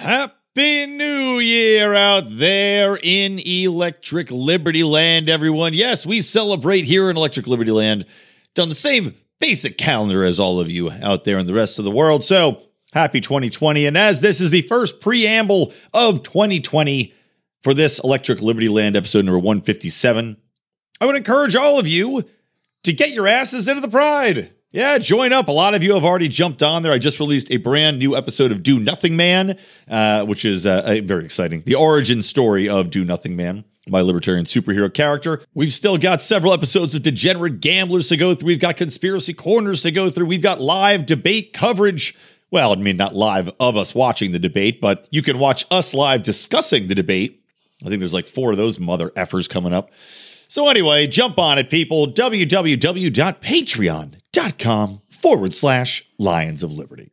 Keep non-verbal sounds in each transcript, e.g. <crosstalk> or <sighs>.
Happy New Year out there in Electric Libertyland, everyone. Yes, we celebrate here in Electric Libertyland on the same basic calendar as all of you out there in the rest of the world. So, happy 2020. And as this is the first preamble of 2020 for this Electric Libertyland episode number 157, I would encourage all of you to get your asses into the pride. Yeah, join up. A lot of you have already jumped on there. I just released a brand new episode of Do Nothing Man, uh, which is uh, very exciting. The origin story of Do Nothing Man, my libertarian superhero character. We've still got several episodes of Degenerate Gamblers to go through. We've got Conspiracy Corners to go through. We've got live debate coverage. Well, I mean, not live of us watching the debate, but you can watch us live discussing the debate. I think there's like four of those mother effers coming up. So, anyway, jump on it, people. www.patreon.com forward slash Lions of Liberty.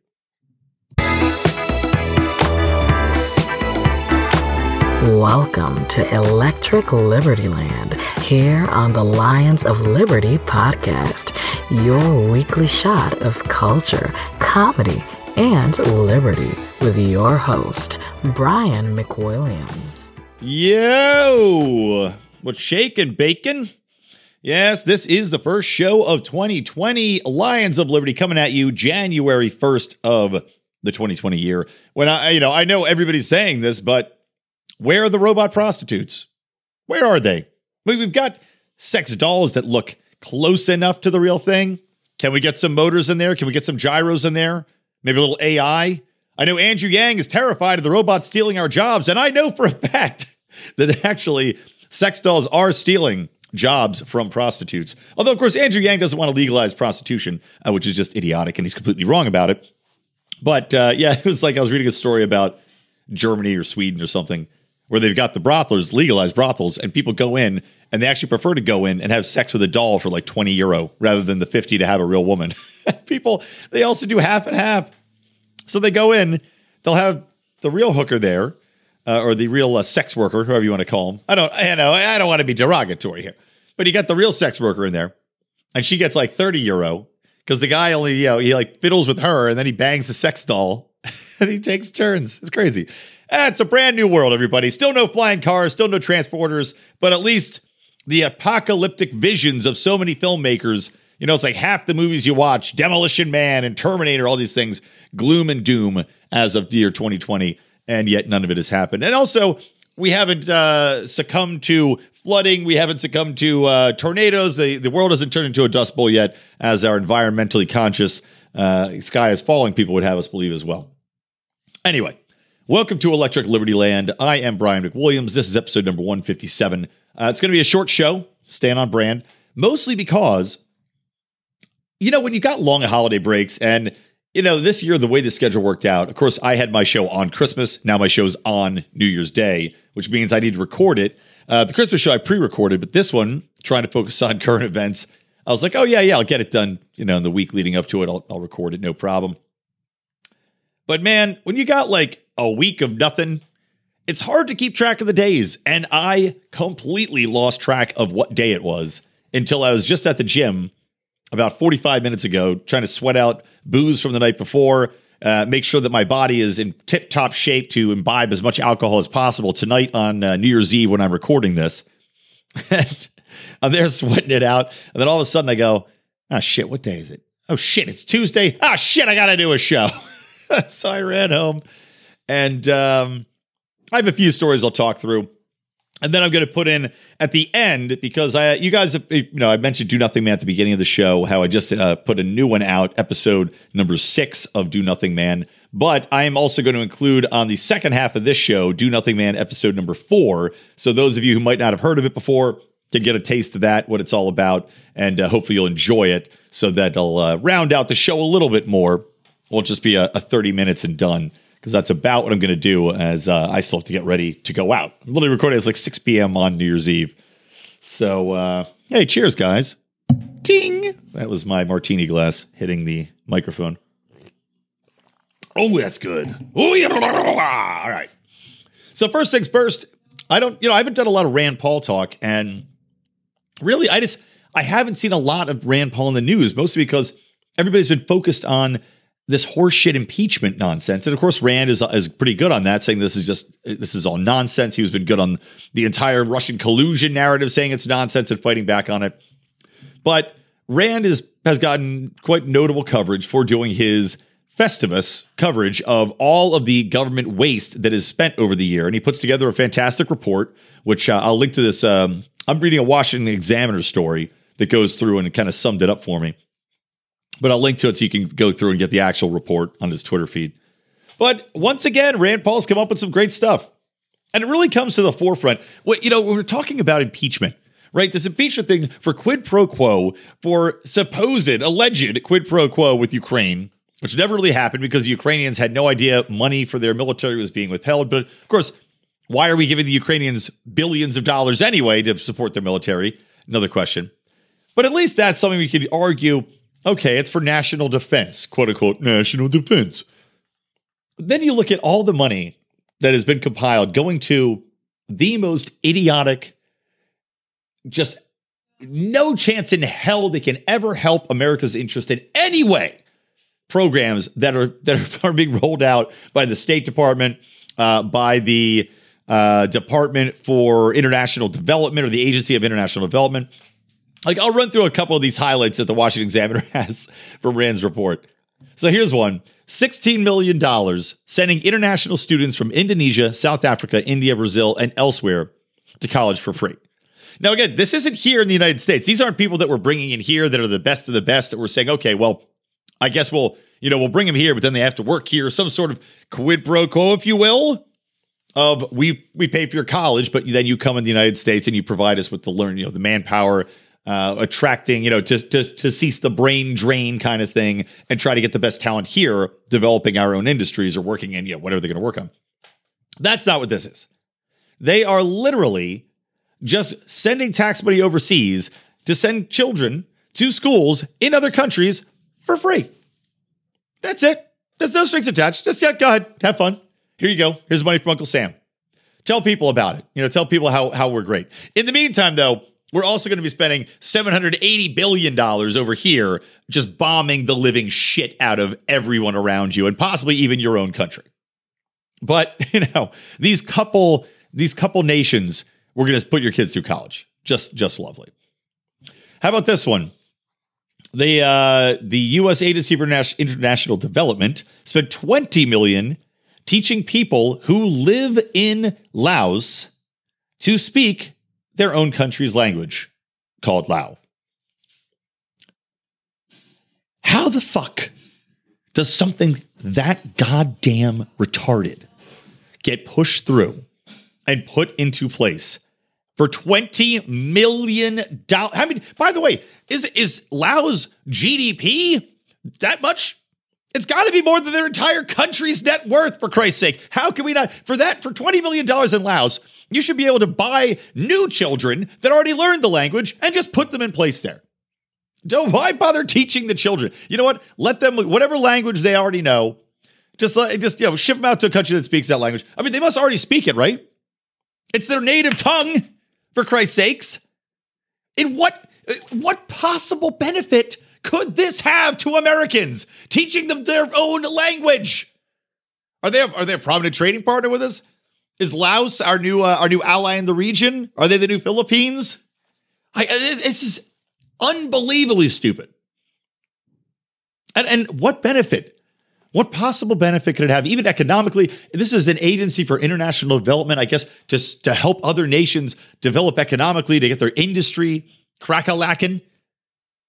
Welcome to Electric Liberty Land here on the Lions of Liberty podcast, your weekly shot of culture, comedy, and liberty with your host, Brian McWilliams. Yo! What's and bacon? Yes, this is the first show of 2020. Lions of Liberty coming at you January 1st of the 2020 year. When I, you know, I know everybody's saying this, but where are the robot prostitutes? Where are they? We've got sex dolls that look close enough to the real thing. Can we get some motors in there? Can we get some gyros in there? Maybe a little AI? I know Andrew Yang is terrified of the robots stealing our jobs, and I know for a <laughs> fact that actually sex dolls are stealing jobs from prostitutes. Although, of course, Andrew Yang doesn't want to legalize prostitution, uh, which is just idiotic, and he's completely wrong about it. But uh, <laughs> yeah, it was like I was reading a story about Germany or Sweden or something where they've got the brothels, legalized brothels, and people go in and they actually prefer to go in and have sex with a doll for like 20 euro rather than the 50 to have a real woman. <laughs> people, they also do half and half. So they go in, they'll have the real hooker there, uh, or the real uh, sex worker, whoever you want to call them. I don't, I know, I don't want to be derogatory here, but you got the real sex worker in there, and she gets like 30 euro because the guy only, you know, he like fiddles with her and then he bangs the sex doll <laughs> and he takes turns. It's crazy. Eh, it's a brand new world, everybody. Still no flying cars, still no transporters, but at least the apocalyptic visions of so many filmmakers. You know, it's like half the movies you watch Demolition Man and Terminator, all these things, gloom and doom as of the year 2020, and yet none of it has happened. And also, we haven't uh, succumbed to flooding. We haven't succumbed to uh, tornadoes. The, the world hasn't turned into a dust bowl yet, as our environmentally conscious uh, sky is falling people would have us believe as well. Anyway, Welcome to Electric Libertyland. I am Brian McWilliams. This is episode number 157. Uh, it's going to be a short show, staying on brand, mostly because, you know, when you got long holiday breaks, and, you know, this year, the way the schedule worked out, of course, I had my show on Christmas. Now my show's on New Year's Day, which means I need to record it. Uh, the Christmas show I pre recorded, but this one, trying to focus on <laughs> current events, I was like, oh, yeah, yeah, I'll get it done, you know, in the week leading up to it. I'll, I'll record it, no problem. But man, when you got like a week of nothing, it's hard to keep track of the days. And I completely lost track of what day it was until I was just at the gym about 45 minutes ago, trying to sweat out booze from the night before, uh, make sure that my body is in tip top shape to imbibe as much alcohol as possible tonight on uh, New Year's Eve when I'm recording this. <laughs> and I'm there sweating it out. And then all of a sudden I go, oh shit, what day is it? Oh shit, it's Tuesday. Oh shit, I got to do a show. <laughs> so I ran home and um, I have a few stories I'll talk through. And then I'm going to put in at the end because I, you guys, you know, I mentioned Do Nothing Man at the beginning of the show, how I just uh, put a new one out, episode number six of Do Nothing Man. But I am also going to include on the second half of this show, Do Nothing Man, episode number four. So those of you who might not have heard of it before can get a taste of that, what it's all about, and uh, hopefully you'll enjoy it. So that I'll uh, round out the show a little bit more. Won't just be a, a 30 minutes and done because that's about what I'm going to do as uh, I still have to get ready to go out. I'm literally recording. It's like 6 p.m. on New Year's Eve. So, uh, hey, cheers, guys. Ding. That was my martini glass hitting the microphone. Oh, that's good. Oh, yeah. All right. So, first things first, I don't, you know, I haven't done a lot of Rand Paul talk. And really, I just, I haven't seen a lot of Rand Paul in the news, mostly because everybody's been focused on this horseshit impeachment nonsense. And of course, Rand is, is pretty good on that, saying this is just this is all nonsense. He has been good on the entire Russian collusion narrative, saying it's nonsense and fighting back on it. But Rand is has gotten quite notable coverage for doing his Festivus coverage of all of the government waste that is spent over the year. And he puts together a fantastic report, which uh, I'll link to this. Um, I'm reading a Washington Examiner story that goes through and kind of summed it up for me. But I'll link to it so you can go through and get the actual report on his Twitter feed. But once again, Rand Paul's come up with some great stuff. And it really comes to the forefront. What you know, when we're talking about impeachment, right? This impeachment thing for quid pro quo, for supposed alleged quid pro quo with Ukraine which never really happened because the Ukrainians had no idea money for their military was being withheld. But of course, why are we giving the Ukrainians billions of dollars anyway to support their military? Another question. But at least that's something we could argue okay, it's for national defense, quote unquote, national defense. Then you look at all the money that has been compiled going to the most idiotic, just no chance in hell they can ever help America's interest in any way programs that are that <laughs> are being rolled out by the State Department, uh, by the uh, Department for International Development or the Agency of International Development. Like I'll run through a couple of these highlights that the Washington Examiner <laughs> has from Rand's report. So here's one. $16 million sending international students from Indonesia, South Africa, India, Brazil, and elsewhere to college for free. Now, again, this isn't here in the United States. These aren't people that we're bringing in here that are the best of the best that we're saying, okay, well, I guess we'll, you know, we'll bring them here, but then they have to work here, some sort of quid pro quo, if you will, of we we pay for your college, but then you come in the United States and you provide us with the learn, you know, the manpower, uh, attracting, you know, to, to to cease the brain drain kind of thing, and try to get the best talent here, developing our own industries or working in, you know, whatever they're going to work on. That's not what this is. They are literally just sending tax money overseas to send children to schools in other countries for free. That's it. There's no strings attached. Just yeah, go ahead, have fun. Here you go. Here's money from Uncle Sam. Tell people about it. You know, tell people how how we're great. In the meantime, though, we're also going to be spending $780 billion over here just bombing the living shit out of everyone around you and possibly even your own country. But, <laughs> you know, these couple these couple nations, we're going to put your kids through college. Just just lovely. How about this one? the uh, the U.S. Agency for International Development spent 20 million teaching people who live in Laos to speak their own country's language, called Lao. How the fuck does something that goddamn retarded get pushed through and put into place for twenty million dollars. I mean, by the way, is is Laos GDP that much? It's got to be more than their entire country's net worth, for Christ's sake. How can we not? For that, for $20 million in Laos, you should be able to buy new children that already learned the language and just put them in place there. Don't why bother teaching the children? You know what? Let them whatever language they already know. Just let just you know ship them out to a country that speaks that language. I mean, they must already speak it, right? It's their native tongue for Christ's sakes. In what what possible benefit could this have to Americans? Teaching them their own language. Are they a, are they a prominent trading partner with us? Is Laos our new uh, our new ally in the region? Are they the new Philippines? I, it's unbelievably stupid. And and what benefit what possible benefit could it have, even economically? This is an agency for international development, I guess, to, to help other nations develop economically, to get their industry crack a lacking.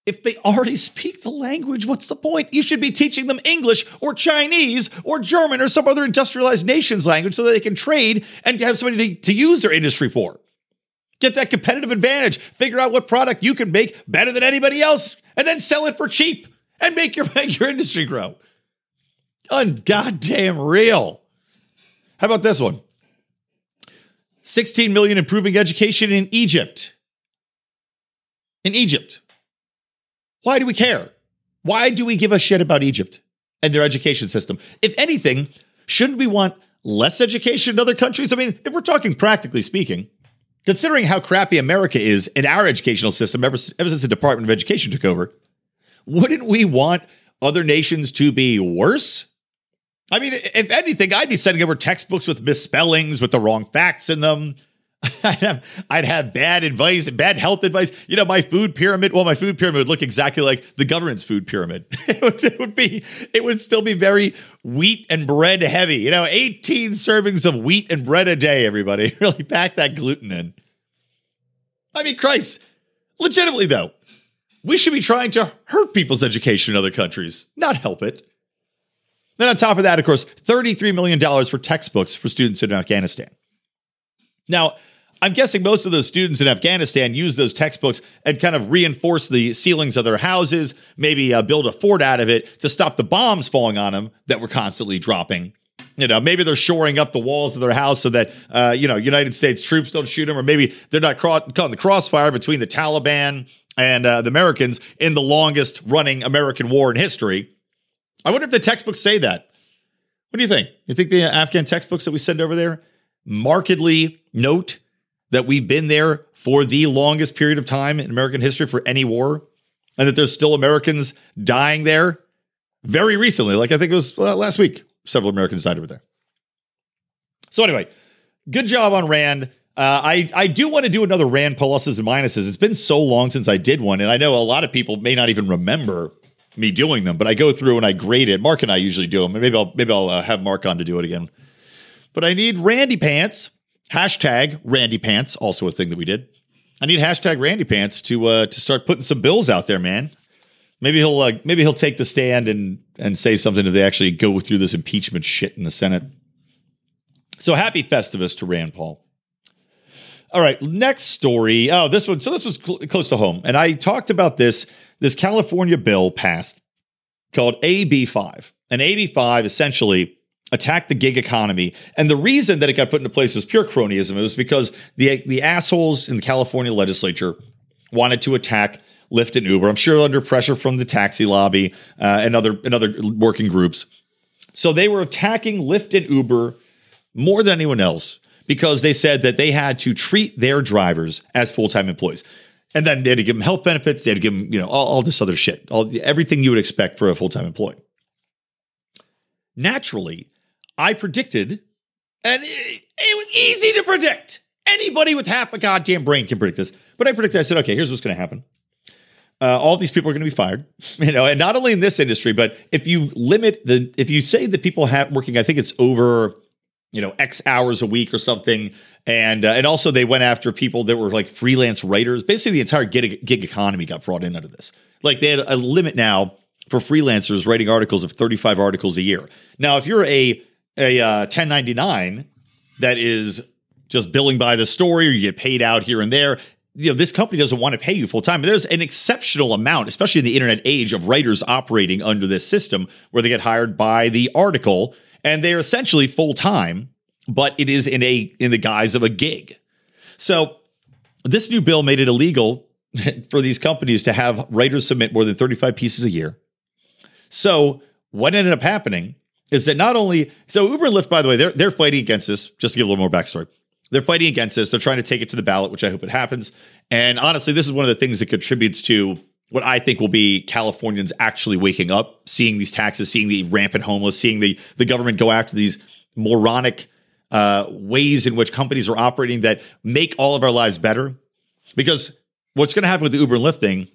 If they already speak the language, what's the point? You should be teaching them English or Chinese or German or some other industrialized nation's language so that they can trade and have somebody to, to use their industry for. Get that competitive advantage. Figure out what product you can make better than anybody else and then sell it for cheap and make your, <laughs> make your industry grow ungoddamn real. How about this one? 16 million improving education in Egypt. In Egypt. Why do we care? Why do we give a shit about Egypt and their education system? If anything, shouldn't we want less education in other countries? I mean, if we're talking practically speaking, considering how crappy America is in our educational system ever, ever since the Department of Education took over, wouldn't we want other nations to be worse? I mean, if anything, I'd be sending over textbooks with misspellings, with the wrong facts in them. <laughs> I'd have, I'd have bad advice, bad health advice. You know, my food pyramid. Well, my food pyramid would look exactly like the government's food pyramid. <laughs> It would, it would be, it would still be very wheat and bread heavy. You know, 18 servings of wheat and bread a day. Everybody <laughs> really pack that gluten in. I mean, Christ, legitimately though, we should be trying to hurt people's education in other countries, not help it. Then on top of that, of course, $33 million for textbooks for students in Afghanistan. Now, I'm guessing most of those students in Afghanistan use those textbooks and kind of reinforce the ceilings of their houses, maybe uh, build a fort out of it to stop the bombs falling on them that were constantly dropping. You know, maybe they're shoring up the walls of their house so that, uh, you know, United States troops don't shoot them, or maybe they're not caught, in the crossfire between the Taliban and uh, the Americans in the longest running American war in history. I wonder if the textbooks say that. What do you think? You think the Afghan textbooks that we send over there markedly note that we've been there for the longest period of time in American history for any war, and that there's still Americans dying there very recently. Like I think it was uh, last week, several Americans died over there. So anyway, good job on Rand. Uh, I I do want to do another Rand pluses and minuses. It's been so long since I did one, and I know a lot of people may not even remember me doing them, but I go through and I grade it. Mark and I usually do them. Maybe I'll maybe I'll uh, have Mark on to do it again. But I need Randy Pants Hashtag Randy Pants, also a thing that we did. I need hashtag Randy Pants to uh, to start putting some bills out there, man. Maybe he'll uh, maybe he'll take the stand and and say something if they actually go through this impeachment shit in the Senate. So happy Festivus to Rand Paul. All right, next story. Oh, this one. So this was cl- close to home, and I talked about this. This California bill passed called AB five, and AB five essentially attack the gig economy. And the reason that it got put into place was pure cronyism. It was because the the assholes in the California legislature wanted to attack Lyft and Uber. I'm sure under pressure from the taxi lobby uh, and other and other working groups. So they were attacking Lyft and Uber more than anyone else because they said that they had to treat their drivers as full time employees. And then they had to give them health benefits. They had to give them, you know, all, all this other shit, all everything you would expect for a full time employee. Naturally, I predicted, and it, it, was easy to predict. Anybody with half a goddamn brain can predict this. But I predicted, I said, okay, here's what's going to happen. Uh, all these people are going to be fired, <laughs> you know, and not only in this industry, but if you limit the, if you say that people have working, I think it's over, you know, X hours a week or something, and uh, and also they went after people that were like freelance writers. Basically, the entire gig, gig economy got brought in under this. Like they had a limit now for freelancers writing articles of 35 articles a year. Now, if you're a a uh, 1099 that is just billing by the story or you get paid out here and there. You know this company doesn't want to pay you full time there's an exceptional amount especially in the internet age of writers operating under this system where they get hired by the article and they're essentially full time but it is in a in the guise of a gig. So this new bill made it illegal <laughs> for these companies to have writers submit more than 35 pieces a year. So what ended up happening is that not only so Uber and Lyft, by the way, they're they're fighting against this. Just to give a little more backstory, they're fighting against this. They're trying to take it to the ballot, which I hope it happens. And honestly, this is one of the things that contributes to what I think will be Californians actually waking up, seeing these taxes, seeing the rampant homeless, seeing the the government go after these moronic uh, ways in which companies are operating that make all of our lives better. Because what's going to happen with the Uber and Lyft thing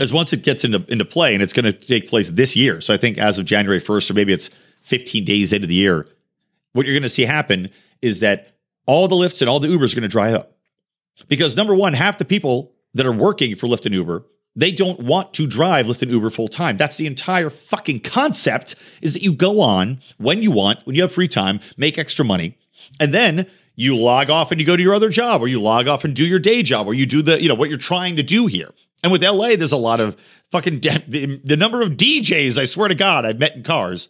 is once it gets into into play, and it's going to take place this year. So I think as of January first, or maybe it's 15 days into the year, what you're going to see happen is that all the Lyfts and all the Ubers are going to dry up. Because number one, half the people that are working for Lyft and Uber, they don't want to drive Lyft and Uber full time. That's the entire fucking concept is that you go on when you want, when you have free time, make extra money, and then you log off and you go to your other job or you log off and do your day job or you do the, you know, what you're trying to do here. And with LA, there's a lot of fucking de- the, the number of DJs, I swear to God, I've met in cars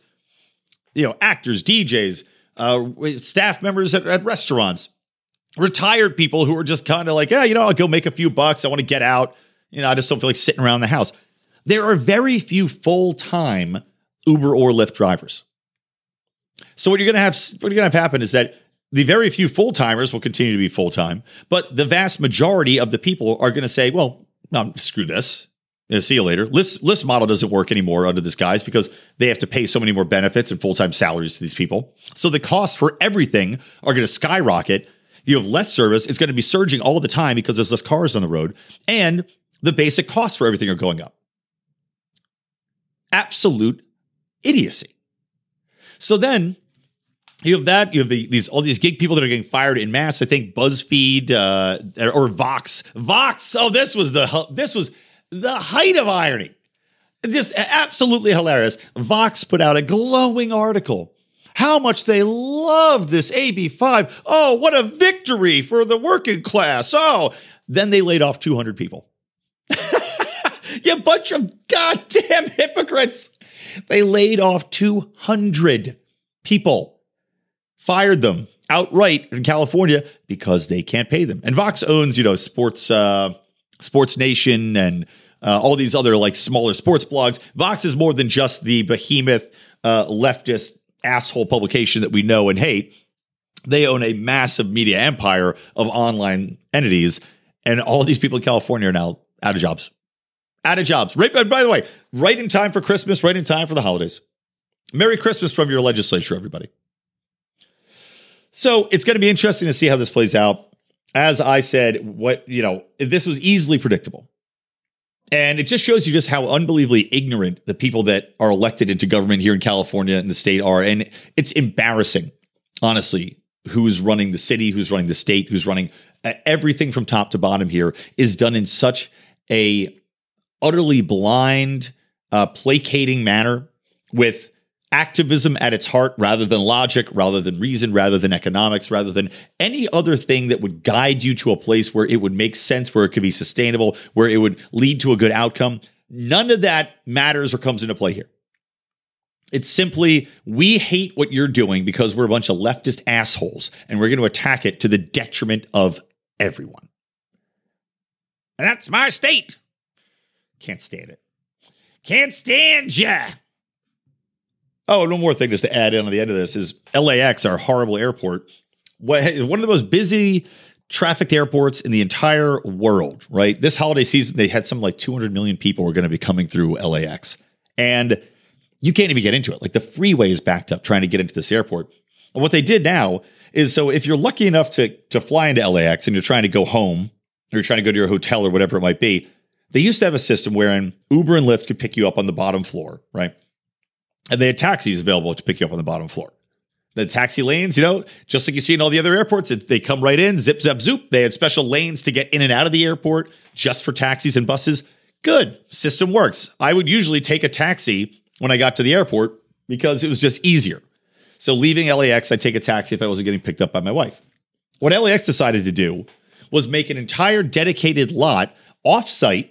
you know, actors, DJs, uh, staff members at, at restaurants, retired people who are just kind of like, yeah, you know, I'll go make a few bucks. I want to get out. You know, I just don't feel like sitting around the house. There are very few full time Uber or Lyft drivers. So what you're gonna have, what you're gonna have happen is that the very few full timers will continue to be full time, but the vast majority of the people are to say, "Well, no, screw this. Yeah, see you later. Lyft's, Lyft's model doesn't work anymore under this guise because they have to pay so many more benefits and full time salaries to these people. So the costs for everything are going to skyrocket. You have less service. It's going to be surging all the time because there's less cars on the road. And the basic costs for everything are going up. Absolute idiocy. So then you have that. You have the, these all these gig people that are getting fired in mass. I think BuzzFeed uh, or Vox. Vox. Oh, this was the this was the height of irony. Just absolutely hilarious. Vox put out a glowing article. How much they loved this AB5. Oh, what a victory for the working class. Oh, then they laid off 200 people. <laughs> you bunch of goddamn hypocrites. They laid off 200 people, fired them outright in California because they can't pay them. And Vox owns, you know, sports, uh, Sports Nation and uh, all these other like smaller sports blogs. Vox is more than just the behemoth uh, leftist asshole publication that we know and hate. They own a massive media empire of online entities, and all these people in California are now out of jobs. Out of jobs. Right, by the way, right in time for Christmas, right in time for the holidays. Merry Christmas from your legislature, everybody. So it's going to be interesting to see how this plays out. As I said, what, you know, this was easily predictable. And it just shows you just how unbelievably ignorant the people that are elected into government here in California and the state are. And it's embarrassing, honestly, who's running the city, who's running the state, who's running uh, everything from top to bottom here is done in such a utterly blind, uh, placating manner with activism at its heart rather than logic, rather than reason, rather than economics, rather than any other thing that would guide you to a place where it would make sense, where it could be sustainable, where it would lead to a good outcome. None of that matters or comes into play here. It's simply, we hate what you're doing because we're a bunch of leftist assholes and we're going to attack it to the detriment of everyone. And that's my state. Can't stand it. Can't stand ya. Oh, one more thing just to add in on the end of this is LAX, our horrible airport, one of the most busy trafficked airports in the entire world, right? This holiday season, they had some like 200 million people were going to be coming through LAX. And you can't even get into it. Like the freeway is backed up trying to get into this airport. And what they did now is so if you're lucky enough to, to fly into LAX and you're trying to go home or you're trying to go to your hotel or whatever it might be, they used to have a system wherein Uber and Lyft could pick you up on the bottom floor, right? And they had taxis available to pick you up on the bottom floor. The taxi lanes, you know, just like you see in all the other airports, it, they come right in, zip, zap, zoop. They had special lanes to get in and out of the airport just for taxis and buses. Good. System works. I would usually take a taxi when I got to the airport because it was just easier. So leaving LAX, I'd take a taxi if I wasn't getting picked up by my wife. What LAX decided to do was make an entire dedicated lot offsite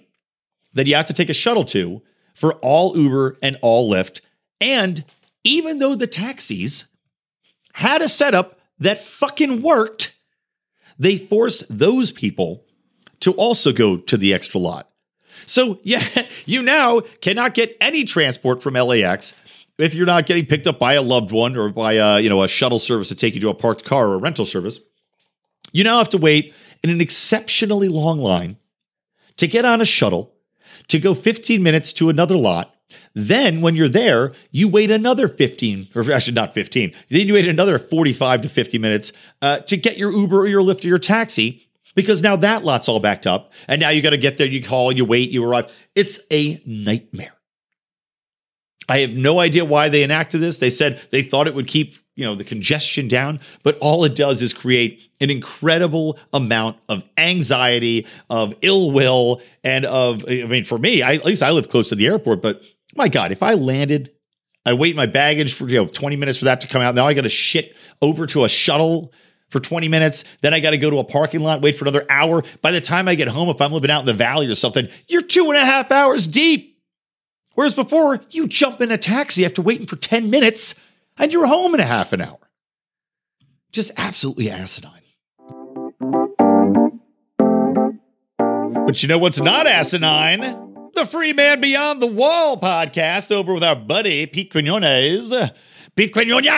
that you have to take a shuttle to for all Uber and all Lyft and even though the taxis had a setup that fucking worked, they forced those people to also go to the extra lot. So, <laughs> yeah, you now cannot get any transport from LAX if you're not getting picked up by a loved one or by a, you know, a shuttle service to take you to a parked car or a rental service. You now have to wait in an exceptionally long line to get on a shuttle to go 15 minutes to another lot then when you're there, you wait another 15, or actually not 15, then you wait another 45 to 50 minutes uh, to get your Uber or your Lyft or your taxi because now that lot's all backed up. And now you got to get there, you call, you wait, you arrive. It's a nightmare. I have no idea why they enacted this. They said they thought it would keep, you know, the congestion down, but all it does is create an incredible amount of anxiety, of ill will, and of I mean, for me, I, at least I live close to the airport, but my God, if I landed, I wait my baggage for you know 20 minutes for that to come out. Now I got to shit over to a shuttle for 20 minutes. Then I got to go to a parking lot, wait for another hour. By the time I get home, if I'm living out in the valley or something, you're two and a half hours deep. Whereas before, you jump in a taxi after waiting for 10 minutes and you're home in a half an hour. Just absolutely asinine. But you know what's not asinine? The Free Man Beyond the Wall podcast over with our buddy Pete Quinones. Pete Quinones,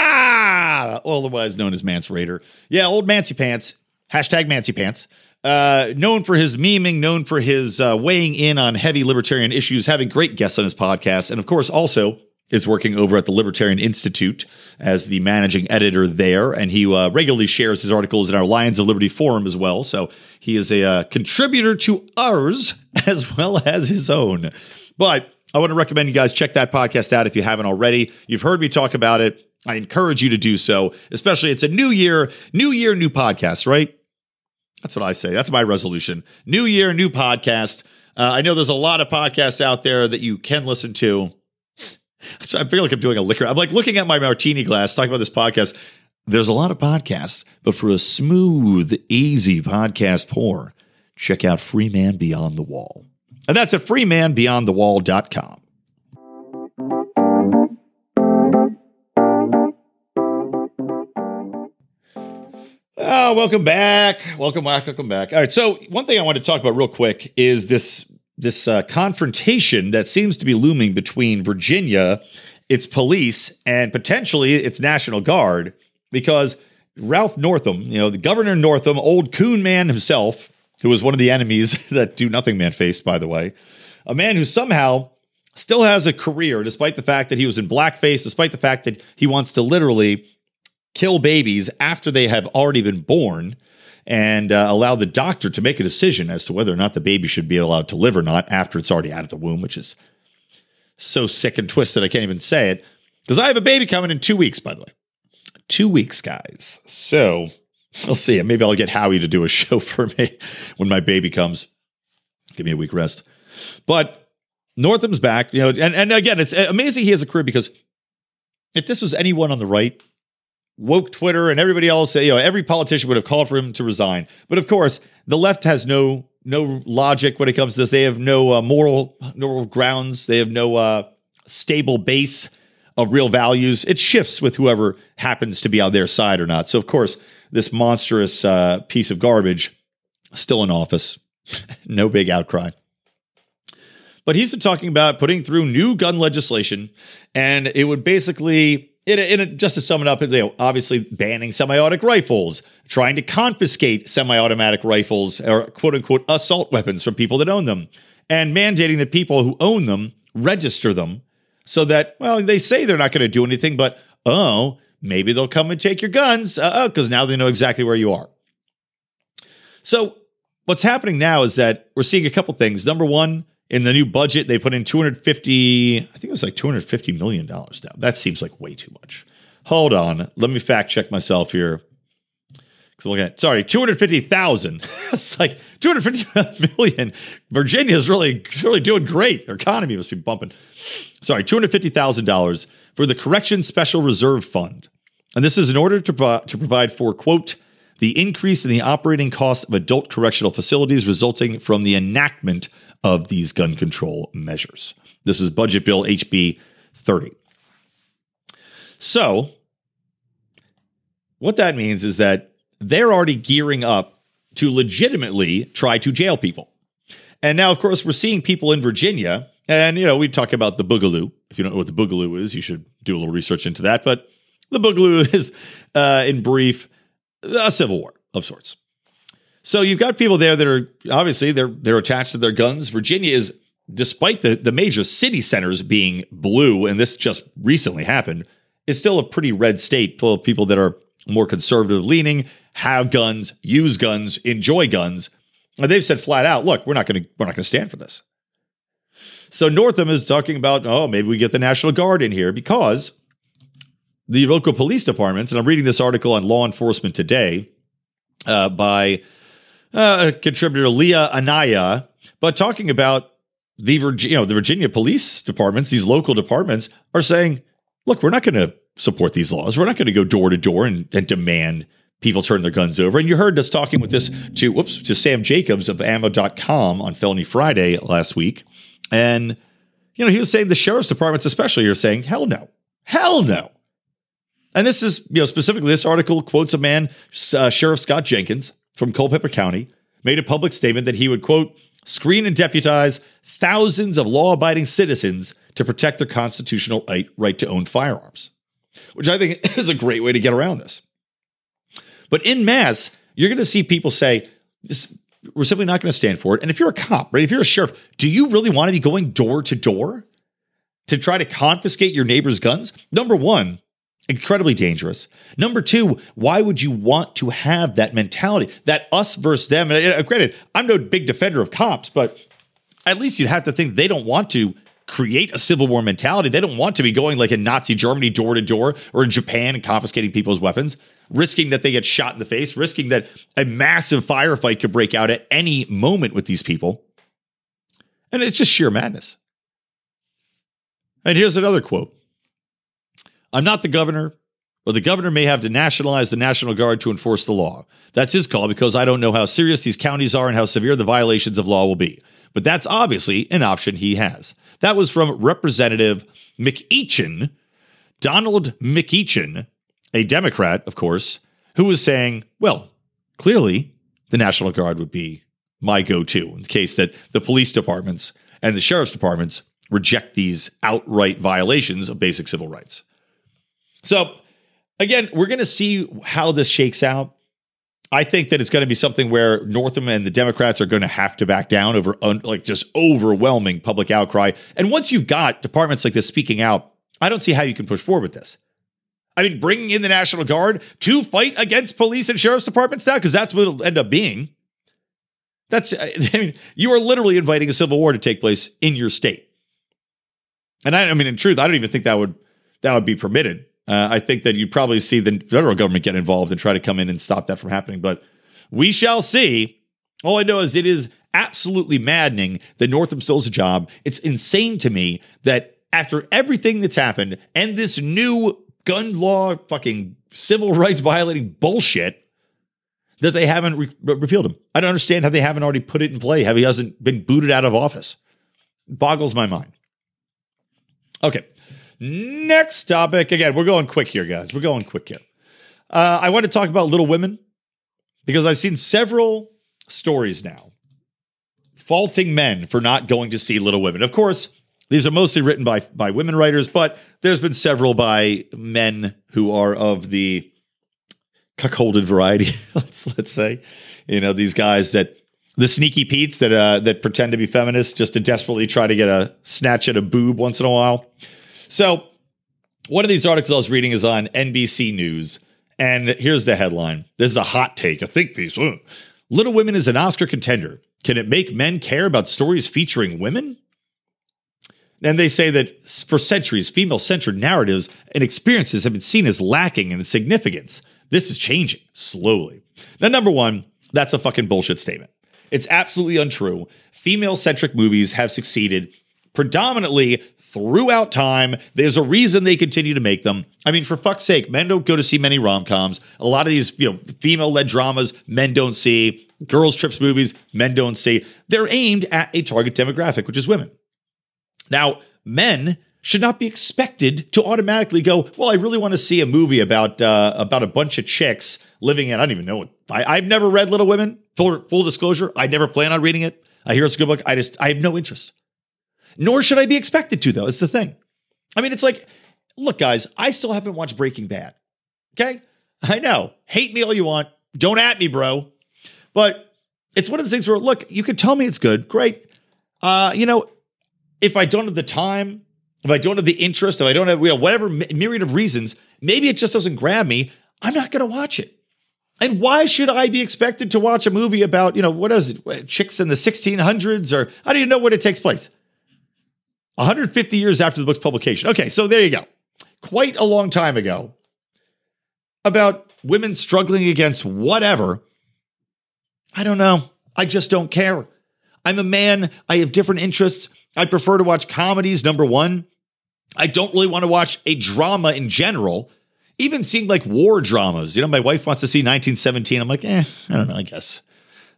otherwise known as Mance Rayder. Yeah, old Mancy Pants. hashtag Mancy Pants. Uh, known for his memeing, known for his uh, weighing in on heavy libertarian issues, having great guests on his podcast, and of course, also is working over at the Libertarian Institute as the managing editor there, and he uh, regularly shares his articles in our Lions of Liberty forum as well. So he is a uh, contributor to ours <laughs> as well as his own. But I want to recommend you guys check that podcast out if you haven't already. You've heard me talk about it. I encourage you to do so, especially it's a new year, new year, new podcast, right? That's what I say. That's my resolution. New year, new podcast. Uh, I know there's a lot of podcasts out there that you can listen to. <laughs> I feel like I'm doing a liquor. I'm like looking at my martini glass, talking about this podcast. There's a lot of podcasts, but for a smooth, easy podcast pour, check out Free Man Beyond the Wall. And that's at freemanbeyondthewall.com. Oh, welcome back. Welcome back. Welcome back. All right. So, one thing I want to talk about real quick is this this uh, confrontation that seems to be looming between Virginia, its police, and potentially its National Guard, because Ralph Northam, you know, the Governor Northam, old coon man himself, who was one of the enemies <laughs> that Do Nothing Man faced, by the way, a man who somehow still has a career despite the fact that he was in blackface, despite the fact that he wants to literally kill babies after they have already been born and uh, allow the doctor to make a decision as to whether or not the baby should be allowed to live or not after it's already out of the womb, which is so sick and twisted I can't even say it. Because I have a baby coming in two weeks, by the way. Two weeks, guys. So we'll see. Maybe I'll get Howie to do a <laughs> show for me when my baby comes. Give me a week rest. But Northam's back, you know, and, and again, it's amazing he has a career because if this was anyone on the right, woke Twitter and everybody else, you know, every politician would have called for him to resign. But of course, the left has no no logic when it comes to this. They have no uh, moral moral grounds. They have no uh, stable base of real values. It shifts with whoever happens to be on their side or not. So of course, this monstrous uh, piece of garbage still in office. <laughs> no big outcry. But he's been talking about putting through new gun legislation, and it would basically in, in just to sum it up, you know, obviously banning semi-automatic rifles, trying to confiscate semi-automatic rifles or quote unquote assault weapons from people that own them, and mandating that people who own them register them so that well they say they're not going to do anything, but oh maybe they'll come and take your guns because now they know exactly where you are. So what's happening now is that we're seeing a couple things. Number one, in the new budget, they put in 250, I think it was like 250 million dollars now. That seems like way too much. Hold on, let me fact check myself here. Because I'm looking at sorry, 250,000. <laughs> it's like 250 <laughs> million. Virginia is really really doing great. Their economy must be bumping. Sorry, $250,000 for the Correction Special Reserve Fund. And this is in order to, pro- to provide for quote the increase in the operating cost of adult correctional facilities resulting from the enactment of these gun control measures. This is Budget Bill HB 30. So, what that means is that they're already gearing up to legitimately try to jail people. And now, of course, we're seeing people in Virginia, and you know, we talk about the Boogaloo. If you don't know what the Boogaloo is, you should do a little research into that. But the Boogaloo <laughs> is, uh, in brief, a civil war of sorts. So you've got people there that are obviously they're they're attached to their guns. Virginia is, despite the the major city centers being blue, and this just recently happened, is still a pretty red state full of people that are more conservative leaning, have guns, use guns, enjoy guns. And they've said flat out, look, we're not going to we're not going to stand for this. So Northam is talking about, oh, maybe we get the National Guard in here because the local police departments, and I'm reading this article on Law Enforcement Today uh, by uh, contributor Leah Anaya, but talking about the you know, the Virginia police departments, these local departments are saying, look, we're not going to support these laws. We're not going to go door to door and demand people turn their guns over. And you heard us talking with this to whoops to Sam Jacobs of ammo.com on Felony Friday last week. And you know, he was saying the sheriff's departments especially are saying, hell no. Hell no. And this is, you know, specifically this article quotes a man, uh, Sheriff Scott Jenkins, from Culpeper County made a public statement that he would, quote, screen and deputize thousands of law abiding citizens to protect their constitutional right to own firearms, which I think <laughs> is a great way to get around this. But in mass, You're going to see people say, this, we're simply not going to stand for it. And if you're a cop, right? If you're a sheriff, do you really want to be going door to door to try to confiscate your neighbor's guns? Number one, incredibly dangerous. Number two, why would you want to have that mentality, that us versus them? And uh, granted, I'm no big defender of cops, but at least you'd have to think they don't want to create a civil war mentality. They don't want to be going like in Nazi Germany door to door or in Japan and confiscating people's weapons, risking that they get shot in the face, risking that a massive firefight could break out at any moment with these people. And it's just sheer madness. And here's another quote I'm not the governor, but the governor may have to nationalize the National Guard to enforce the law. That's his call because I don't know how serious these counties are and how severe the violations of law will be. But that's obviously an option he has. That was from Representative McEachin, Donald McEachin, a Democrat, of course, who was saying, well, clearly the National Guard would be my go to in the case that the police departments and the sheriff's departments reject these outright violations of basic civil rights. So, again, we're going to see how this shakes out. I think that it's going to be something where Northam and the Democrats are going to have to back down over un, like just overwhelming public outcry. And once you've got departments like this speaking out, I don't see how you can push forward with this. I mean, bringing in the National Guard to fight against police and sheriff's departments now, because that's what it'll end up being. That's, <laughs> I mean, you are literally inviting a civil war to take place in your state. And I, I mean, in truth, I don't even think that would that would be permitted. Uh, I think that you'd probably see the federal government get involved and try to come in and stop that from happening. But we shall see. All I know is it is absolutely maddening that Northam still has a job. It's insane to me that after everything that's happened and this new gun law, fucking civil <laughs> rights violating bullshit, that they haven't re- repealed him. I don't understand how they haven't already put it in play, how he hasn't been booted out of office. Boggles my mind. Okay. Next topic. Again, we're going quick here, guys. We're going quick here. Uh, I want to talk about Little Women because I've seen several stories now faulting men for not going to see Little Women. Of course, these are mostly written by by women writers, but there's been several by men who are of the cuckolded variety. <laughs> let's, say, you know, these guys that the sneaky Pete's that uh, that pretend to be feminists just to desperately try to get a snatch at a boob once in a while. So, one of these articles I was reading is on NBC News, and here's the headline. This is a hot take, a think piece. Little Women is an Oscar contender. Can it make men care about stories featuring women? And they say that for centuries, female centered narratives and experiences have been seen as lacking in significance. This is changing slowly. Now, number one, that's a fucking bullshit statement. It's absolutely untrue. Female centric movies have succeeded predominantly throughout time. There's a reason they continue to make them. I mean, for fuck's sake, men don't go to see many rom coms. A lot of these, you know, female led dramas, men don't see. Girls' trips movies, men don't see. They're aimed at a target demographic, which is women. Now, men should not be expected to automatically go, well, I really want to see a movie about uh, about a bunch of chicks living in, I don't even know what, I, have never read Little Women. Full, full disclosure, I never plan on reading it. I hear it's a good book. I just, I have no interest. Nor should I be expected to, though. It's the thing. I mean, it's like, look, guys, I still haven't watched Breaking Bad. Okay. I know. Hate me all you want. Don't at me, bro. But it's one of the things where, look, you can tell me it's good. Great. Uh, you know, if I don't have the time, if I don't have the interest, if I don't have, you know, whatever myriad of reasons, maybe it just doesn't grab me. I'm not going to watch it. And why should I be expected to watch a movie about, you know, what is it, uh, chicks in the 1600s or I don't even know when it takes place? 150 years after the book's publication. Okay, so there you go. Quite a long time ago, about women struggling against whatever. I don't know. I just don't care. I'm a man. I have different interests. I prefer to watch comedies, number one. I don't really want to watch a drama in general. Even seeing like war dramas. You know, my wife wants to see 1917. I'm like, eh, I don't know. I guess.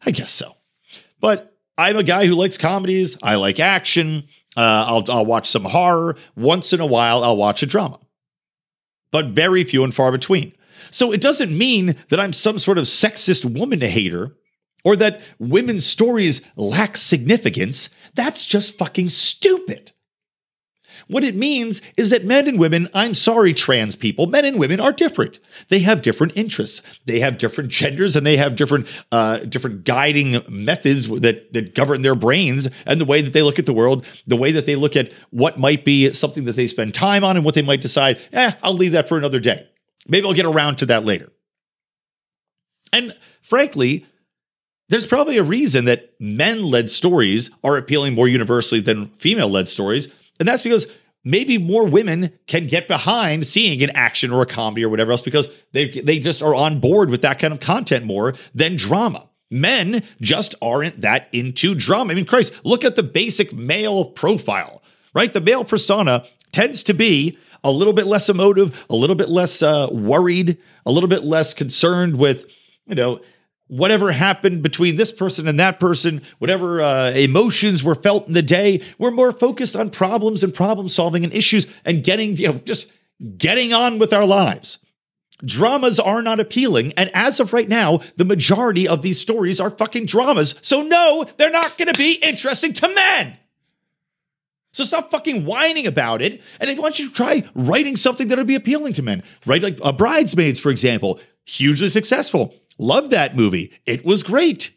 I guess so. But I'm a guy who likes comedies. I like action. Uh, I'll, I'll watch some horror. Once in a while, I'll watch a drama, but very few and far between. So it doesn't mean that I'm some sort of sexist woman hater or that women's stories lack significance. That's just fucking stupid. What it means is that men and women, I'm sorry, trans people, men and women are different. They have different interests. They have different <laughs> genders and they have different, uh, different guiding methods that, that govern their brains and the way that they look at the world, the way that they look at what might be something that they spend time on and what they might decide, eh, I'll leave that for another day. Maybe I'll get around to that later. And frankly, there's probably a reason that men led stories are appealing more universally than female led stories. And that's because maybe more women can get behind seeing an action or a comedy or whatever else because they they just are on board with that kind of content more than drama. Men just aren't that into drama. I mean, Christ, look at the basic male profile, right? The male persona tends to be a little bit less emotive, a little bit less uh, worried, a little bit less concerned with, you know, whatever happened between this person and that person, whatever uh, emotions were felt in the day, we're more focused on problems and problem solving and issues and getting, you know, just getting on with our lives. Dramas are not appealing. And as of right now, the majority of these stories are fucking dramas. So, no, they're not going to be interesting to men. So stop fucking whining about it. And I want you to try writing something that'll be appealing to men. Write like a Bridesmaids, for example, hugely successful. Love that movie. It was great.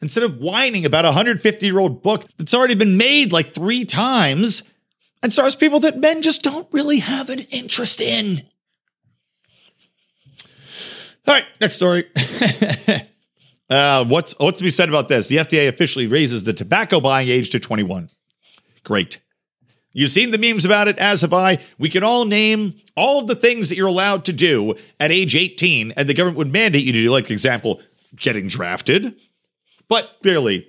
Instead of whining about a 150 year old book that's already been made like three times and stars people that men just don't really have an interest in. All right, next story. <laughs> uh, what's what's to be said about this? The FDA officially raises the tobacco buying age to 21. Great. You've seen the memes about it, as have I. We can all name all of the things that you're allowed to do at age 18, and the government would mandate you to do, like, example, getting drafted. But clearly,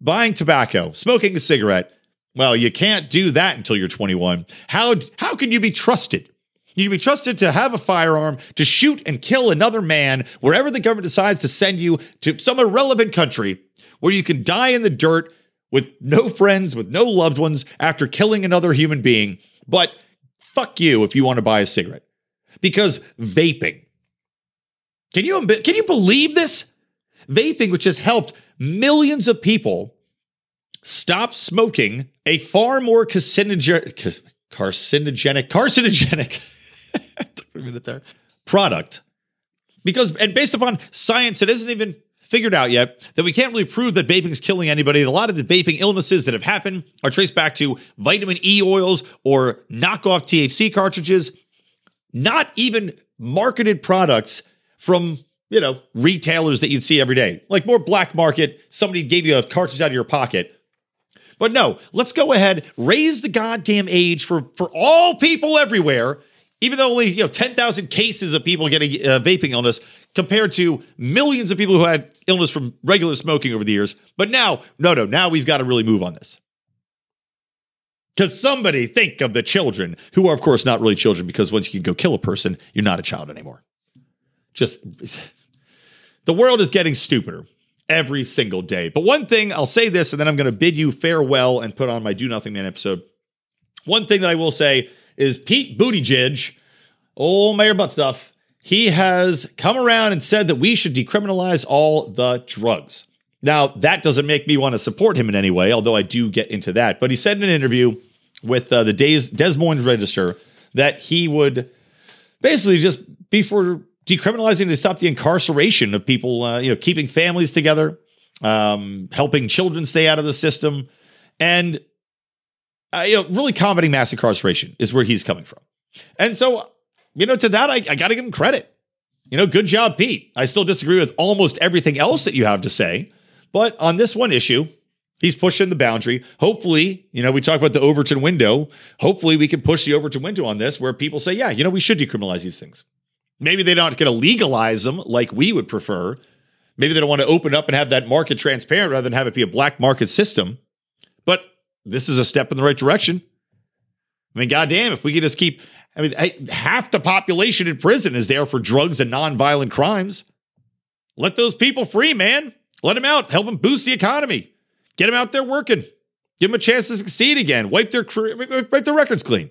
buying tobacco, smoking a cigarette, well, you can't do that until you're 21. How, how can you be trusted? You can be trusted to have a firearm, to shoot and kill another man wherever the government decides to send you to some irrelevant country where you can die in the dirt with no friends, with no loved ones after killing another human being. But fuck you if you want to buy a cigarette. Because vaping. Can you can you believe this? Vaping which has helped millions of people stop smoking a far more carcinogenic carcinogenic <laughs> a minute there product because and based upon science it isn't even figured out yet that we can't really prove that vaping is killing anybody. A lot of the vaping illnesses that have happened are traced back to vitamin E oils or knockoff THC cartridges, not even marketed products from you know retailers that you'd see every day, like more black market. Somebody gave you a cartridge out of your pocket. But no, let's go ahead, raise the goddamn age for for all people everywhere even though only you know 10,000 cases of people getting uh, vaping illness compared to millions of people who had illness from regular smoking over the years. But now, no, no, now we've got to really move on this. Because somebody think of the children who are, of course, not really children because once you can go kill a person, you're not a child anymore. Just <sighs> the world is getting stupider every single day. But one thing, I'll say this and then I'm going to bid you farewell and put on my Do Nothing Man episode. One thing that I will say is Pete Buttigieg, old Mayor Butt stuff. He has come around and said that we should decriminalize all the drugs. Now, that doesn't make me want to support him in any way, although I do get into that. But he said in an interview with uh, the Des, Des Moines Register that he would basically just be for decriminalizing to stop the incarceration of people, uh, you know, keeping families together, um, helping children stay out of the system, and uh, you know, really combating mass incarceration is where he's coming from. And so, you know, to that, I, I got to give him credit. You know, good job, Pete. I still disagree with almost everything else that you have to say. But on this one issue, he's pushing the boundary. Hopefully, you know, we talk about the Overton window. Hopefully, we can push the Overton window on this where people say, yeah, you know, we should decriminalize these things. Maybe they're not going to legalize them like we would prefer. Maybe they don't want to open up and have that market transparent rather than have it be a black market system. But this is a step in the right direction. I mean, goddamn, if we could just keep, I mean, half the population in prison is there for drugs and nonviolent crimes. Let those people free, man. Let them out. Help them boost the economy. Get them out there working. Give them a chance to succeed again. Wipe their wipe their records clean.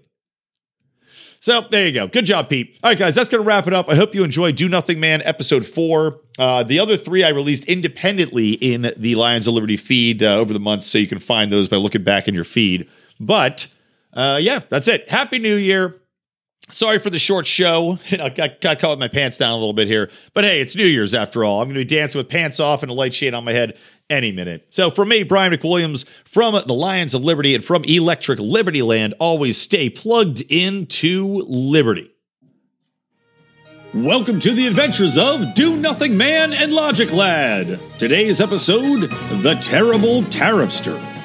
So there you go. Good job, Pete. All right, guys, that's going to wrap it up. I hope you enjoyed Do Nothing Man episode four. Uh, the other three I released independently in the Lions of Liberty feed uh, over the months, so you can find those by looking back in your feed. But uh, yeah, that's it. Happy New Year. Sorry for the short show. <laughs> I got, got caught with my pants down a little bit here. But hey, it's New Year's after all. I'm going to be dancing with pants off and a light shade on my head any minute. So for me, Brian McWilliams from the Lions of Liberty and from Electric Libertyland, always stay plugged into Liberty. Welcome to the adventures of Do Nothing Man and Logic Lad. Today's episode The Terrible Tariffster.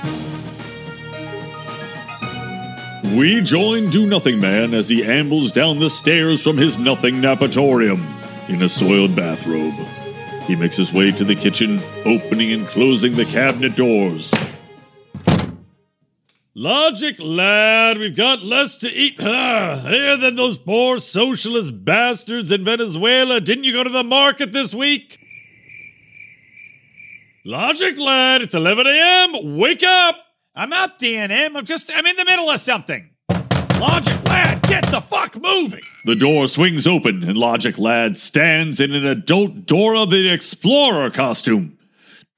We join Do Nothing Man as he ambles down the stairs from his nothing napatorium in a soiled bathrobe. He makes his way to the kitchen, opening and closing the cabinet doors. Logic, lad, we've got less to eat <laughs> here than those poor socialist bastards in Venezuela. Didn't you go to the market this week? Logic, lad, it's 11 a.m. Wake up! I'm up, DNM. I'm just, I'm in the middle of something. Logic Lad, get the fuck moving! The door swings open, and Logic Lad stands in an adult Dora the Explorer costume,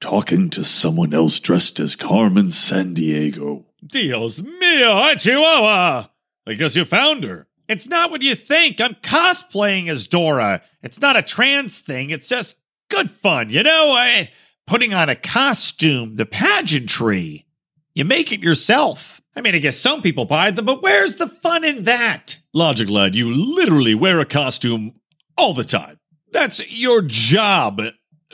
talking to someone else dressed as Carmen Sandiego. Dios mio, hi Chihuahua! I guess you found her. It's not what you think. I'm cosplaying as Dora. It's not a trans thing. It's just good fun, you know? I, putting on a costume, the pageantry. You make it yourself. I mean, I guess some people buy them, but where's the fun in that? Logic Lad, you literally wear a costume all the time. That's your job.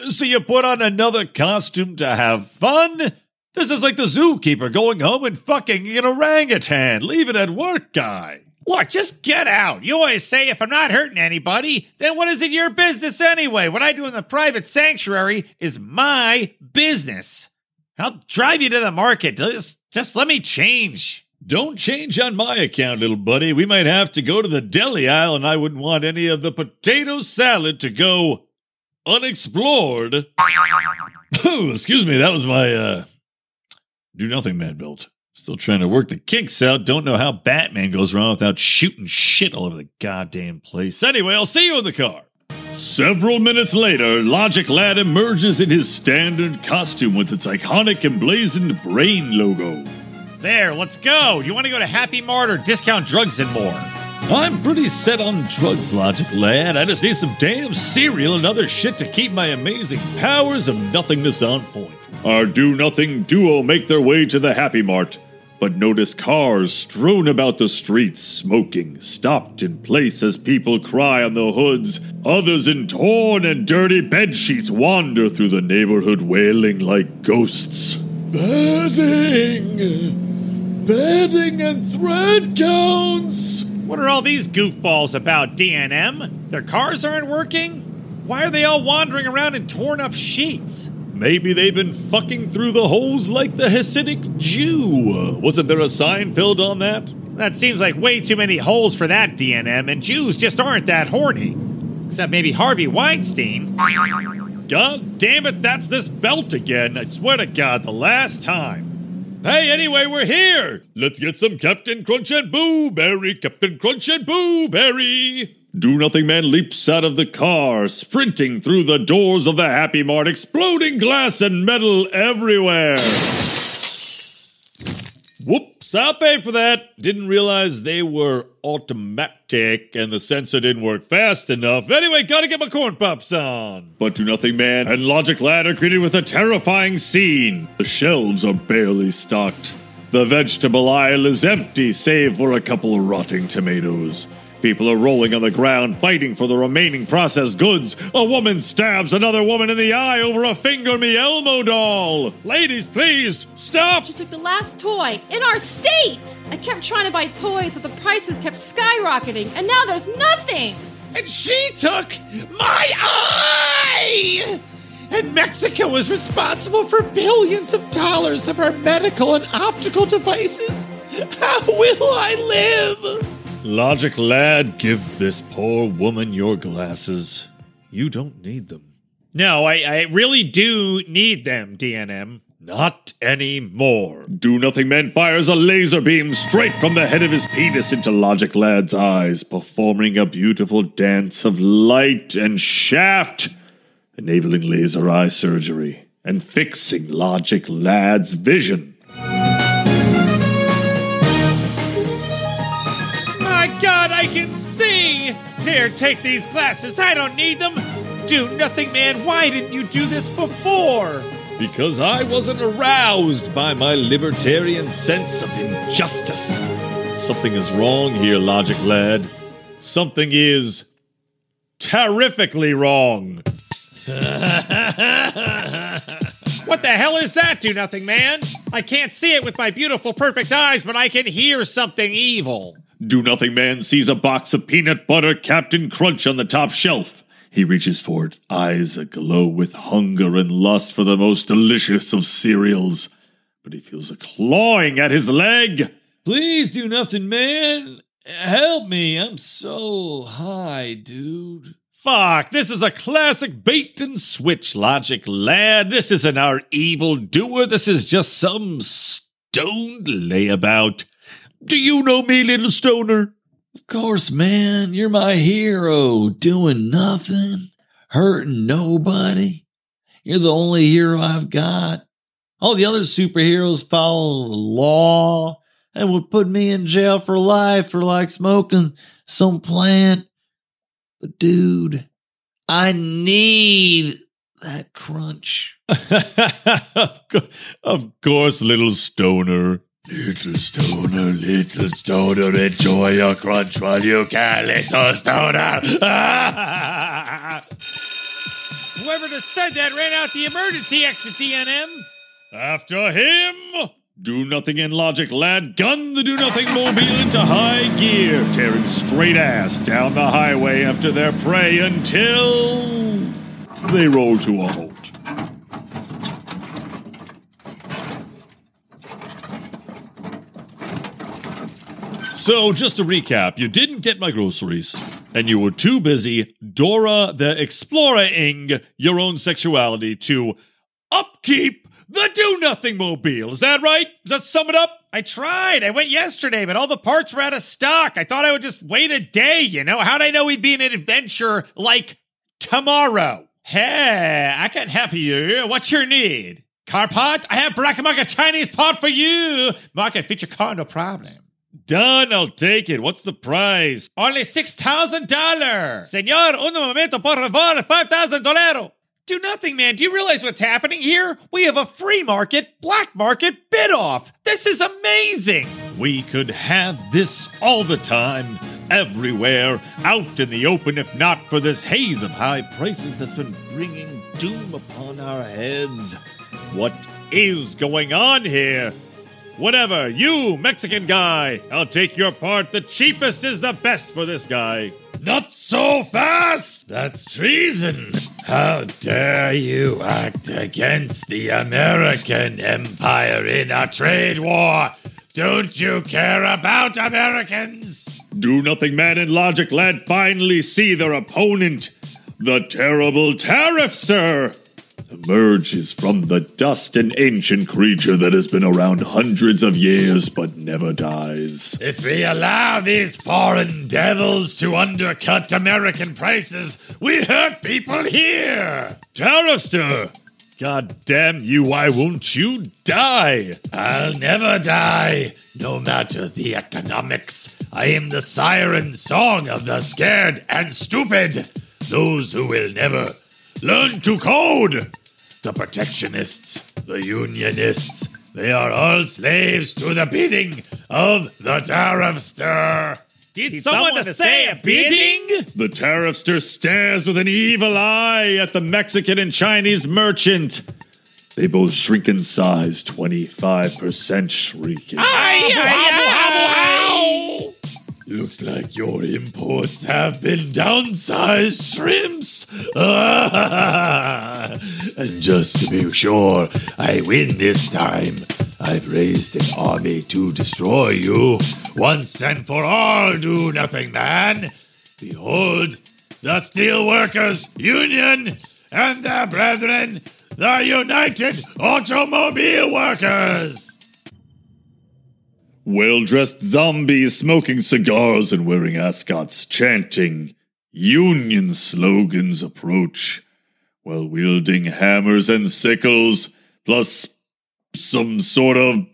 So you put on another costume to have fun? This is like the zookeeper going home and fucking an orangutan. Leave it at work, guy. Look, just get out. You always say if I'm not hurting anybody, then what is it your business anyway? What I do in the private sanctuary is my business. I'll drive you to the market. Just, just let me change. Don't change on my account, little buddy. We might have to go to the deli aisle, and I wouldn't want any of the potato salad to go unexplored. <coughs> oh, excuse me, that was my uh do nothing man built. Still trying to work the kinks out. Don't know how Batman goes around without shooting shit all over the goddamn place. Anyway, I'll see you in the car. Several minutes later, Logic Lad emerges in his standard costume with its iconic emblazoned brain logo. There, let's go. You want to go to Happy Mart or Discount Drugs and more? I'm pretty set on drugs, Logic Lad. I just need some damn cereal and other shit to keep my amazing powers of nothingness on point. Our do nothing duo make their way to the Happy Mart, but notice cars strewn about the streets, smoking, stopped in place as people cry on the hoods. Others in torn and dirty bed sheets wander through the neighborhood wailing like ghosts. Bedding! Bedding and thread counts! What are all these goofballs about, DNM? Their cars aren't working? Why are they all wandering around in torn up sheets? Maybe they've been fucking through the holes like the Hasidic Jew. Wasn't there a Seinfeld on that? That seems like way too many holes for that, DNM, and Jews just aren't that horny. Except maybe Harvey Weinstein. God damn it, that's this belt again. I swear to God, the last time. Hey, anyway, we're here. Let's get some Captain Crunch and Boo Berry. Captain Crunch and Boo Berry. Do Nothing Man leaps out of the car, sprinting through the doors of the Happy Mart, exploding glass and metal everywhere. Whoops, I'll pay for that. Didn't realize they were automatic and the sensor didn't work fast enough. Anyway, gotta get my corn pops on. But Do Nothing Man and Logic Lad are greeted with a terrifying scene. The shelves are barely stocked. The vegetable aisle is empty, save for a couple of rotting tomatoes. People are rolling on the ground, fighting for the remaining processed goods. A woman stabs another woman in the eye over a Finger Me Elmo doll. Ladies, please, stop! She took the last toy in our state! I kept trying to buy toys, but the prices kept skyrocketing, and now there's nothing! And she took my eye! And Mexico is responsible for billions of dollars of our medical and optical devices. How will I live? Logic lad, give this poor woman your glasses. You don't need them. No, I, I really do need them, DNM. Not anymore. Do Nothing Man fires a laser beam straight from the head of his penis into Logic Lad's eyes, performing a beautiful dance of light and shaft, enabling laser eye surgery and fixing Logic Lad's vision. Here, take these glasses. I don't need them. Do nothing, man. Why didn't you do this before? Because I wasn't aroused by my libertarian sense of injustice. Something is wrong here, Logic Lad. Something is terrifically wrong. <laughs> what the hell is that, Do Nothing Man? I can't see it with my beautiful, perfect eyes, but I can hear something evil. Do Nothing Man sees a box of peanut butter Captain Crunch on the top shelf. He reaches for it, eyes aglow with hunger and lust for the most delicious of cereals. But he feels a clawing at his leg. Please do nothing, man. Help me. I'm so high, dude. Fuck, this is a classic bait and switch logic, lad. This isn't our evil doer. This is just some stoned layabout. Do you know me, little stoner? Of course, man. You're my hero. Doing nothing, hurting nobody. You're the only hero I've got. All the other superheroes follow the law and would put me in jail for life for like smoking some plant but dude, I need that crunch. <laughs> of course, little stoner. Little stoner, little stoner, enjoy your crunch while you can, little stoner. <laughs> Whoever just said that ran out the emergency exit, DNM. After him! Do Nothing in Logic Lad gun the Do Nothing mobile into high gear, tearing straight ass down the highway after their prey until they roll to a halt. So, just to recap, you didn't get my groceries, and you were too busy Dora the Explorer-ing your own sexuality to upkeep the Do Nothing Mobile. Is that right? Does that sum it up? I tried. I went yesterday, but all the parts were out of stock. I thought I would just wait a day, you know? How'd I know we'd be in an adventure like tomorrow? Hey, I can help you. What's your need? Car part? I have Brakamaka Chinese part for you. Market feature car, no problem. Done, I'll take it. What's the price? Only $6,000. Señor, un momento, por favor, $5,000. Do nothing, man. Do you realize what's happening here? We have a free market, black market bid off. This is amazing. We could have this all the time, everywhere, out in the open, if not for this haze of high prices that's been bringing doom upon our heads. What is going on here? Whatever, you, Mexican guy, I'll take your part. The cheapest is the best for this guy. Not so fast! That's treason! How dare you act against the American empire in a trade war? Don't you care about Americans? Do Nothing Man and Logic Lad finally see their opponent, the terrible Tariffster emerges from the dust an ancient creature that has been around hundreds of years but never dies. If we allow these foreign devils to undercut American prices, we hurt people here. Tariffster! God damn you, why won't you die? I'll never die, no matter the economics. I am the siren song of the scared and stupid, those who will never learn to code. The protectionists, the unionists, they are all slaves to the bidding of the tariffster. Did, Did someone, someone to say a bidding? The tariffster stares with an evil eye at the Mexican and Chinese merchant. They both shrink in size, 25% shrinking. Aye, aye, aye, Looks like your imports have been downsized shrimps. <laughs> and just to be sure I win this time, I've raised an army to destroy you once and for all, do nothing man. Behold, the Steelworkers Union and their brethren, the United Automobile Workers. Well dressed zombies smoking cigars and wearing ascots, chanting Union slogans approach while wielding hammers and sickles, plus some sort of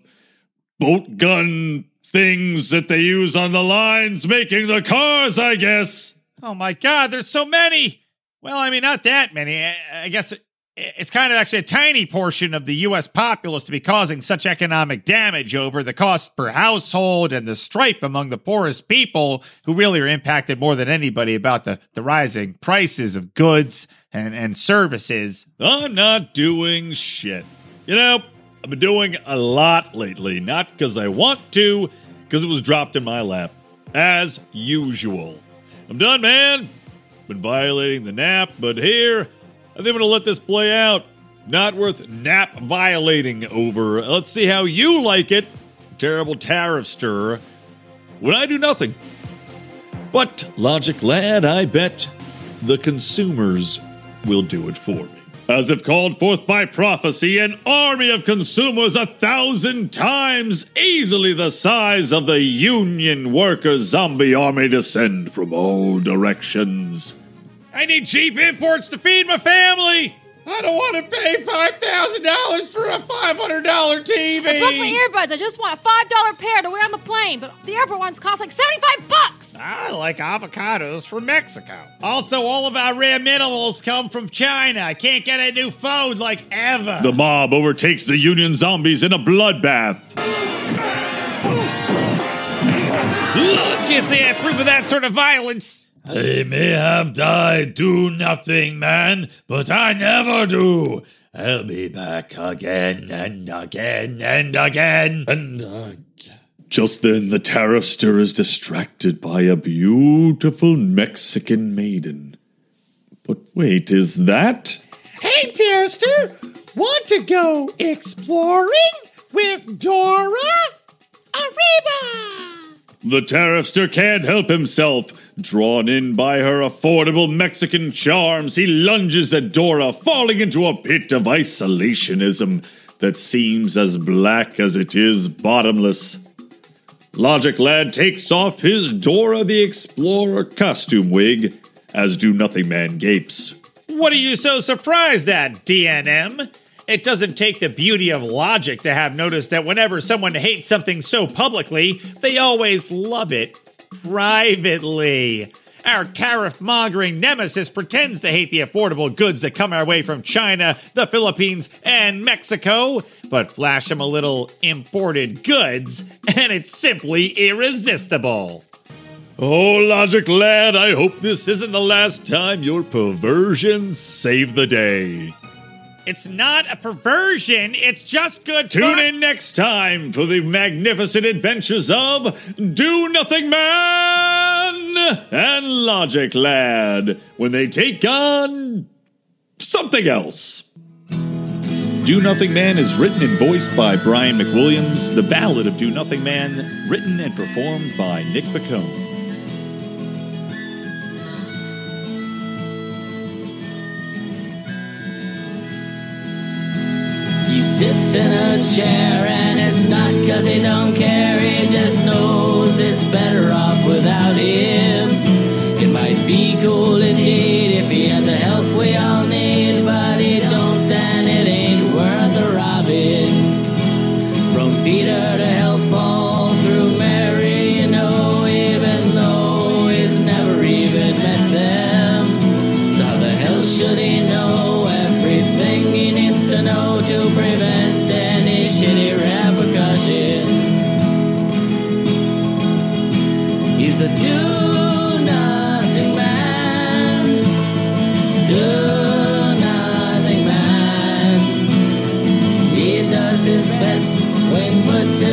bolt gun things that they use on the lines making the cars, I guess. Oh my God, there's so many. Well, I mean, not that many. I, I guess it, it's kind of actually a tiny portion of the U.S. populace to be causing such economic damage over the cost per household and the strife among the poorest people who really are impacted more than anybody about the, the rising prices of goods and, and services. I'm not doing shit. You know, I've been doing a lot lately, not because I want to, because it was dropped in my lap, as usual. I'm done, man. Been violating the nap, but here, I think I'm going to let this play out. Not worth nap violating over. Let's see how you like it, terrible Tariffster, when I do nothing. But, Logic Lad, I bet the consumers will do it for me. As if called forth by prophecy, an army of consumers a thousand times easily the size of the Union Workers' zombie army descend from all directions. I need cheap imports to feed my family. I don't want to pay $5,000 for a $500 TV. I broke my earbuds. I just want a five dollar pair to wear on the plane, but the airport ones cost like seventy five bucks. I like avocados from Mexico. Also, all of our rare minerals come from China. I can't get a new phone like ever. The mob overtakes the Union zombies in a bloodbath. Can't say I approve of that sort of violence. I may have died do nothing man, but I never do. I'll be back again and again and again and again. Just then, the tariffster is distracted by a beautiful Mexican maiden. But wait, is that? Hey, Terrester, want to go exploring with Dora? Arriba! The tariffster can't help himself. Drawn in by her affordable Mexican charms, he lunges at Dora, falling into a pit of isolationism that seems as black as it is bottomless. Logic Lad takes off his Dora the Explorer costume wig, as do Nothing Man gapes. What are you so surprised at, DNM? It doesn't take the beauty of logic to have noticed that whenever someone hates something so publicly, they always love it privately. Our tariff mongering nemesis pretends to hate the affordable goods that come our way from China, the Philippines, and Mexico, but flash him a little imported goods, and it's simply irresistible. Oh, Logic Lad, I hope this isn't the last time your perversions save the day. It's not a perversion, it's just good Tune fun. in next time for the magnificent adventures of Do Nothing Man and Logic Lad when they take on something else. Do Nothing Man is written and voiced by Brian McWilliams. The Ballad of Do Nothing Man, written and performed by Nick Bacone. Sits in a chair and it's not cause he don't care, he just knows it's better off without him. It might be cool indeed if when put